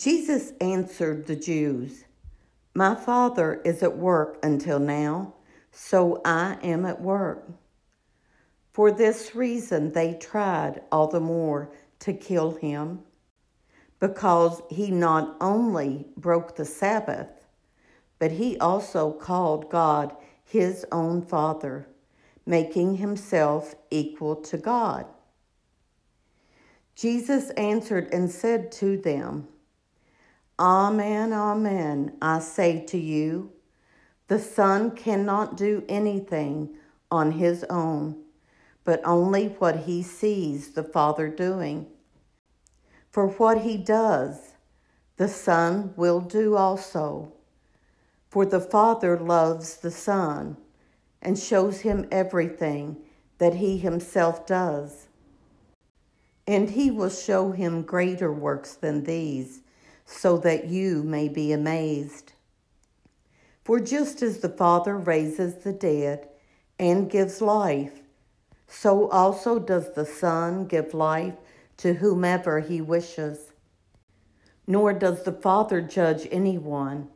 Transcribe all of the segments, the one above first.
Jesus answered the Jews, My Father is at work until now, so I am at work. For this reason they tried all the more to kill him, because he not only broke the Sabbath, but he also called God his own Father, making himself equal to God. Jesus answered and said to them, Amen, amen, I say to you, the Son cannot do anything on his own, but only what he sees the Father doing. For what he does, the Son will do also. For the Father loves the Son and shows him everything that he himself does. And he will show him greater works than these so that you may be amazed. For just as the Father raises the dead and gives life, so also does the Son give life to whomever he wishes. Nor does the Father judge anyone,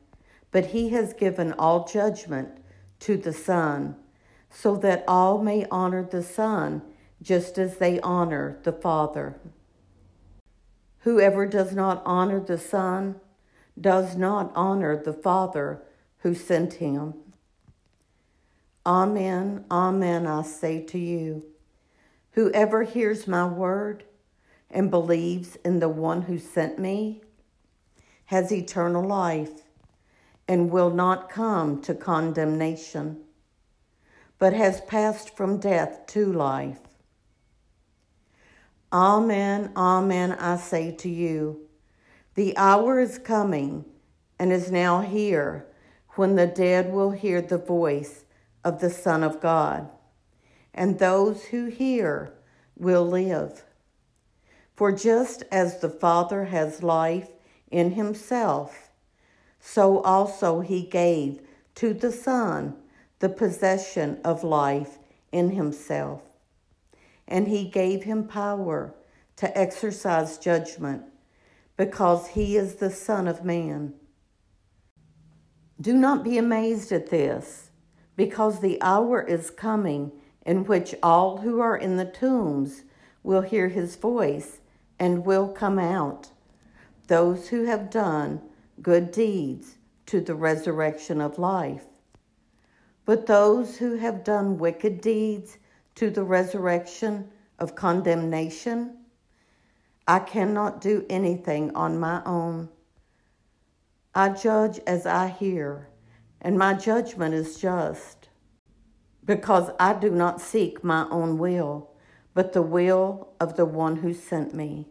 but he has given all judgment to the Son, so that all may honor the Son just as they honor the Father. Whoever does not honor the Son does not honor the Father who sent him. Amen, amen, I say to you. Whoever hears my word and believes in the one who sent me has eternal life and will not come to condemnation, but has passed from death to life. Amen, amen, I say to you. The hour is coming and is now here when the dead will hear the voice of the Son of God, and those who hear will live. For just as the Father has life in himself, so also he gave to the Son the possession of life in himself and he gave him power to exercise judgment because he is the Son of Man. Do not be amazed at this, because the hour is coming in which all who are in the tombs will hear his voice and will come out, those who have done good deeds to the resurrection of life. But those who have done wicked deeds to the resurrection of condemnation. I cannot do anything on my own. I judge as I hear, and my judgment is just, because I do not seek my own will, but the will of the one who sent me.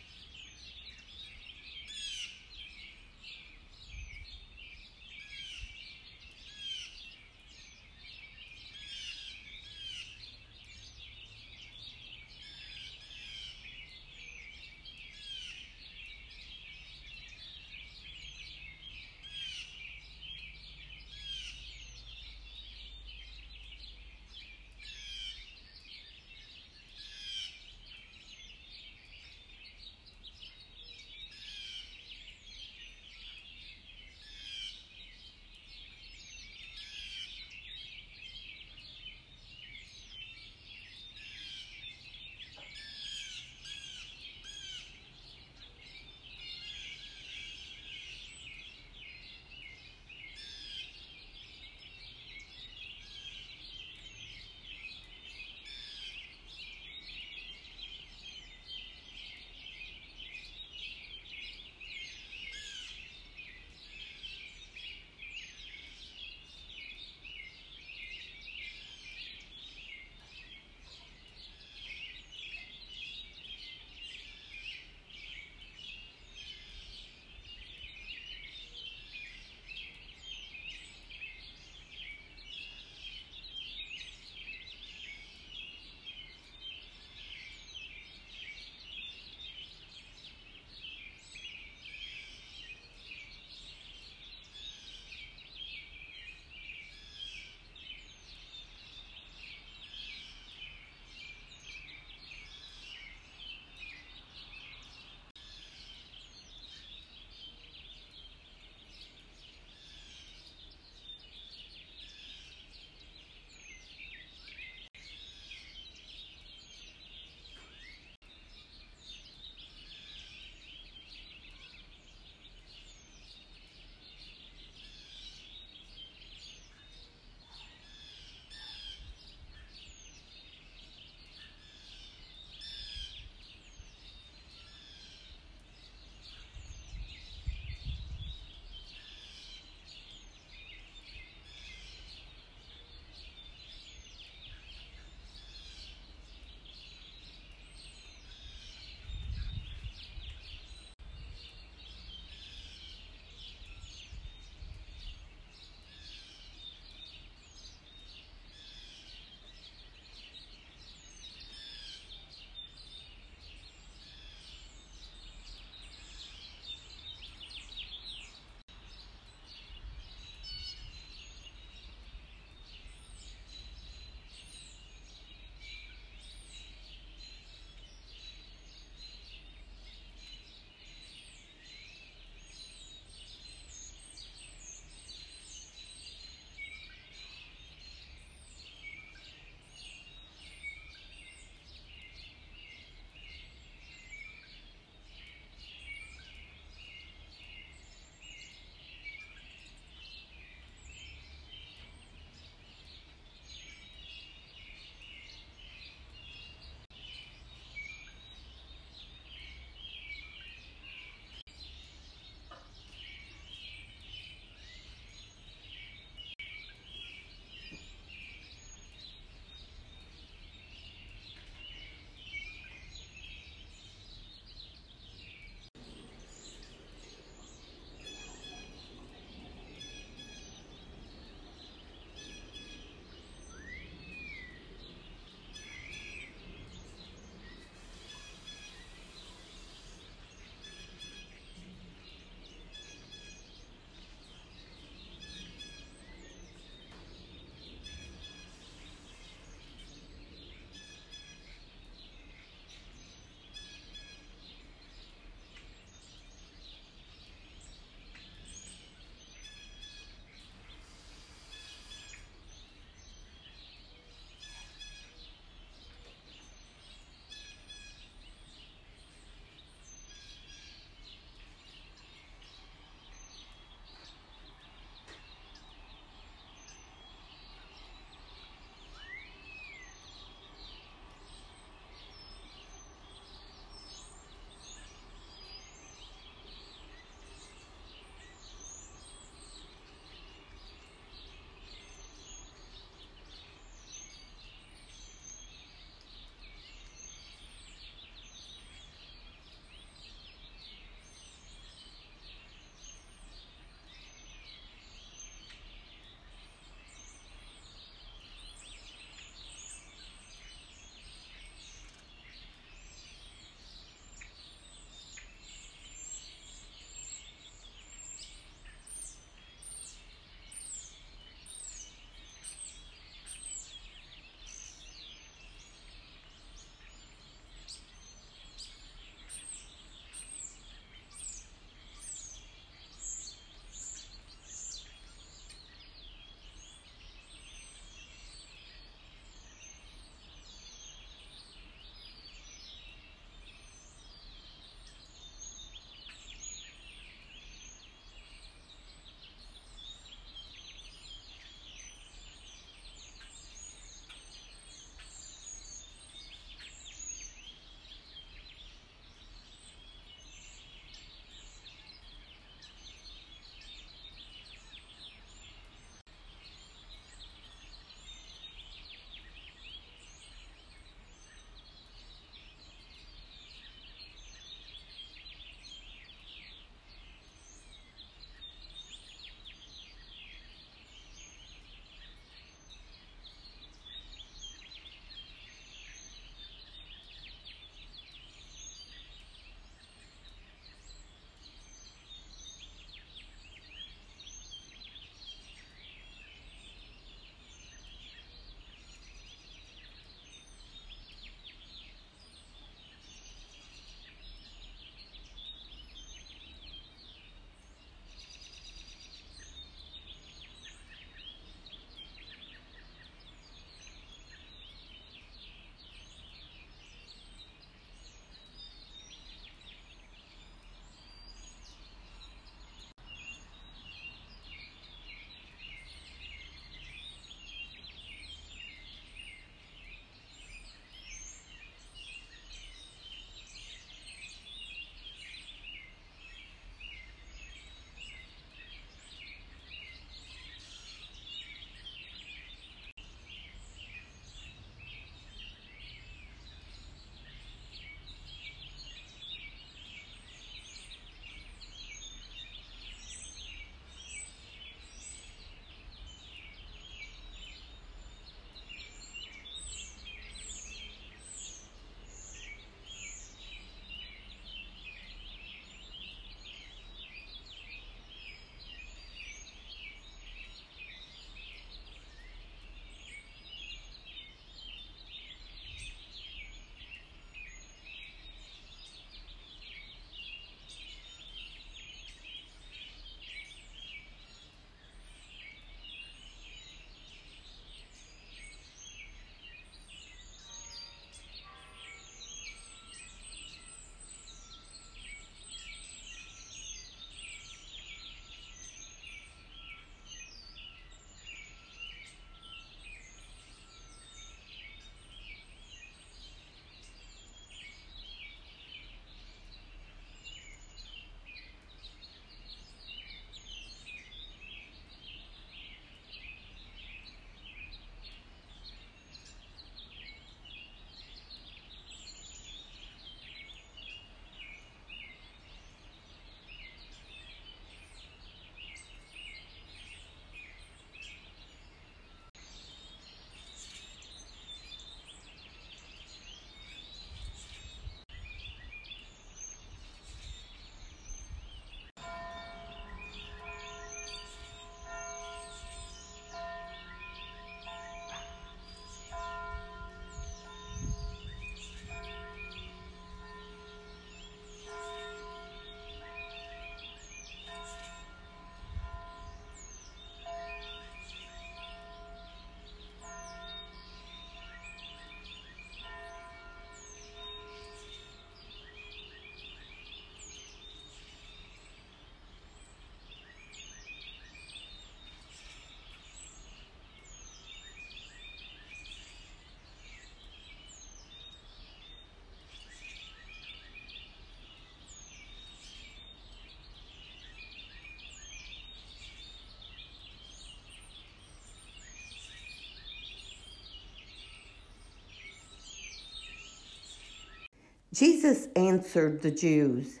Jesus answered the Jews,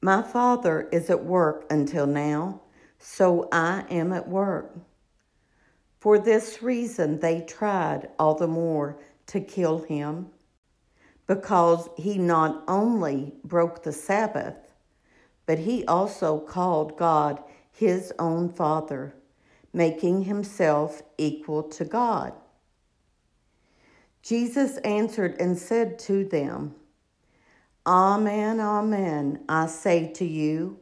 My Father is at work until now, so I am at work. For this reason they tried all the more to kill him, because he not only broke the Sabbath, but he also called God his own Father, making himself equal to God. Jesus answered and said to them, Amen, amen, I say to you,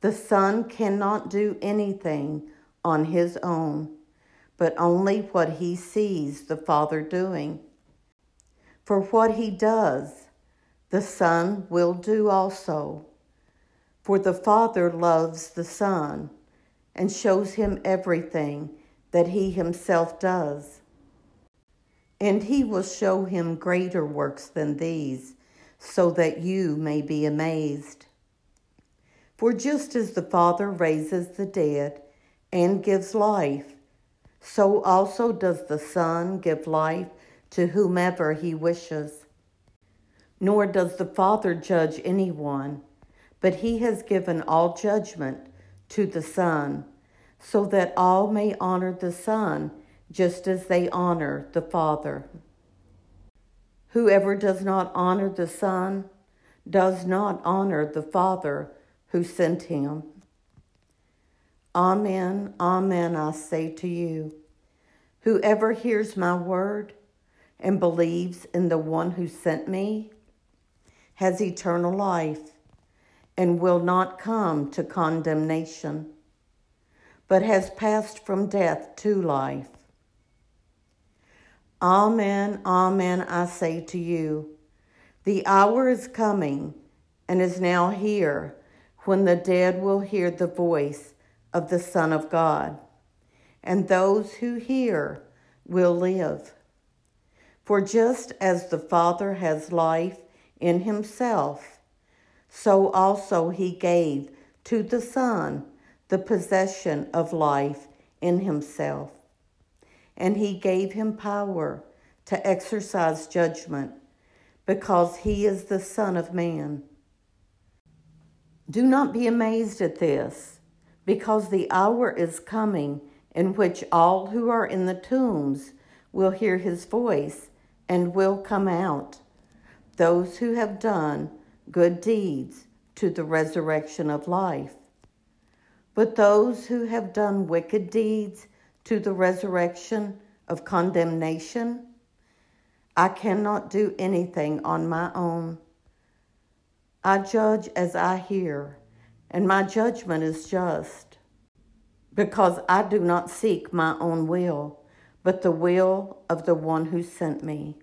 the Son cannot do anything on his own, but only what he sees the Father doing. For what he does, the Son will do also. For the Father loves the Son and shows him everything that he himself does. And he will show him greater works than these so that you may be amazed. For just as the Father raises the dead and gives life, so also does the Son give life to whomever he wishes. Nor does the Father judge anyone, but he has given all judgment to the Son, so that all may honor the Son just as they honor the Father. Whoever does not honor the Son does not honor the Father who sent him. Amen, amen, I say to you. Whoever hears my word and believes in the one who sent me has eternal life and will not come to condemnation, but has passed from death to life. Amen, amen, I say to you. The hour is coming and is now here when the dead will hear the voice of the Son of God, and those who hear will live. For just as the Father has life in himself, so also he gave to the Son the possession of life in himself and he gave him power to exercise judgment because he is the Son of Man. Do not be amazed at this, because the hour is coming in which all who are in the tombs will hear his voice and will come out, those who have done good deeds to the resurrection of life. But those who have done wicked deeds to the resurrection of condemnation. I cannot do anything on my own. I judge as I hear, and my judgment is just, because I do not seek my own will, but the will of the one who sent me.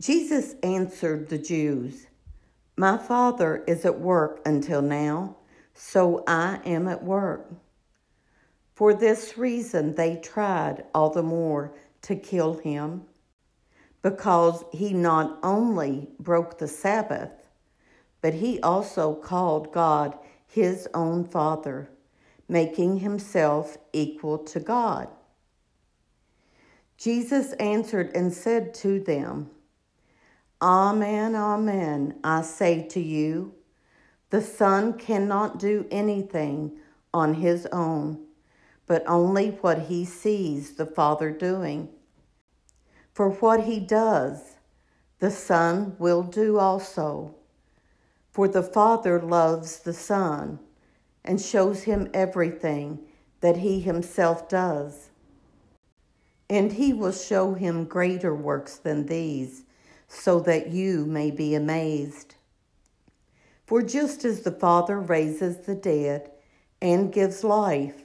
Jesus answered the Jews, My Father is at work until now, so I am at work. For this reason they tried all the more to kill him, because he not only broke the Sabbath, but he also called God his own Father, making himself equal to God. Jesus answered and said to them, Amen, amen, I say to you, the Son cannot do anything on his own, but only what he sees the Father doing. For what he does, the Son will do also. For the Father loves the Son and shows him everything that he himself does. And he will show him greater works than these so that you may be amazed. For just as the Father raises the dead and gives life,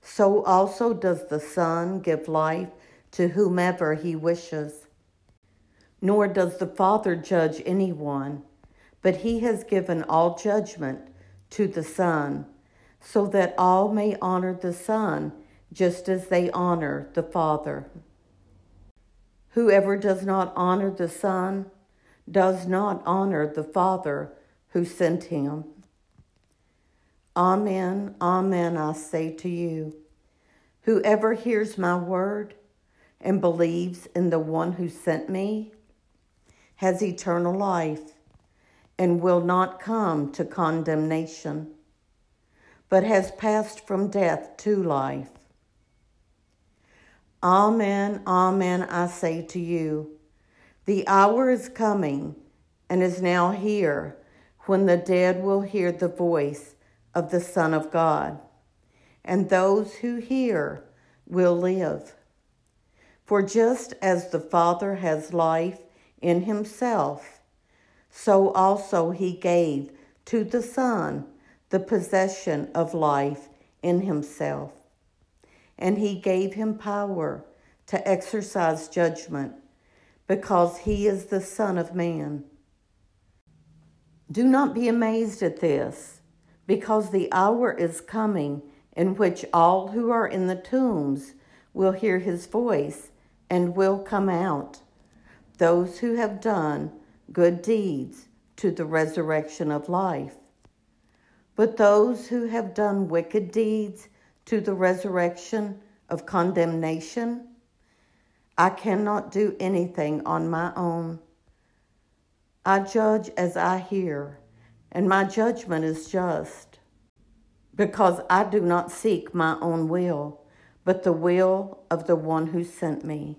so also does the Son give life to whomever he wishes. Nor does the Father judge anyone, but he has given all judgment to the Son, so that all may honor the Son just as they honor the Father. Whoever does not honor the Son does not honor the Father who sent him. Amen, amen, I say to you. Whoever hears my word and believes in the one who sent me has eternal life and will not come to condemnation, but has passed from death to life. Amen, amen, I say to you. The hour is coming and is now here when the dead will hear the voice of the Son of God, and those who hear will live. For just as the Father has life in himself, so also he gave to the Son the possession of life in himself and he gave him power to exercise judgment because he is the Son of Man. Do not be amazed at this, because the hour is coming in which all who are in the tombs will hear his voice and will come out, those who have done good deeds to the resurrection of life. But those who have done wicked deeds to the resurrection of condemnation. I cannot do anything on my own. I judge as I hear, and my judgment is just, because I do not seek my own will, but the will of the one who sent me.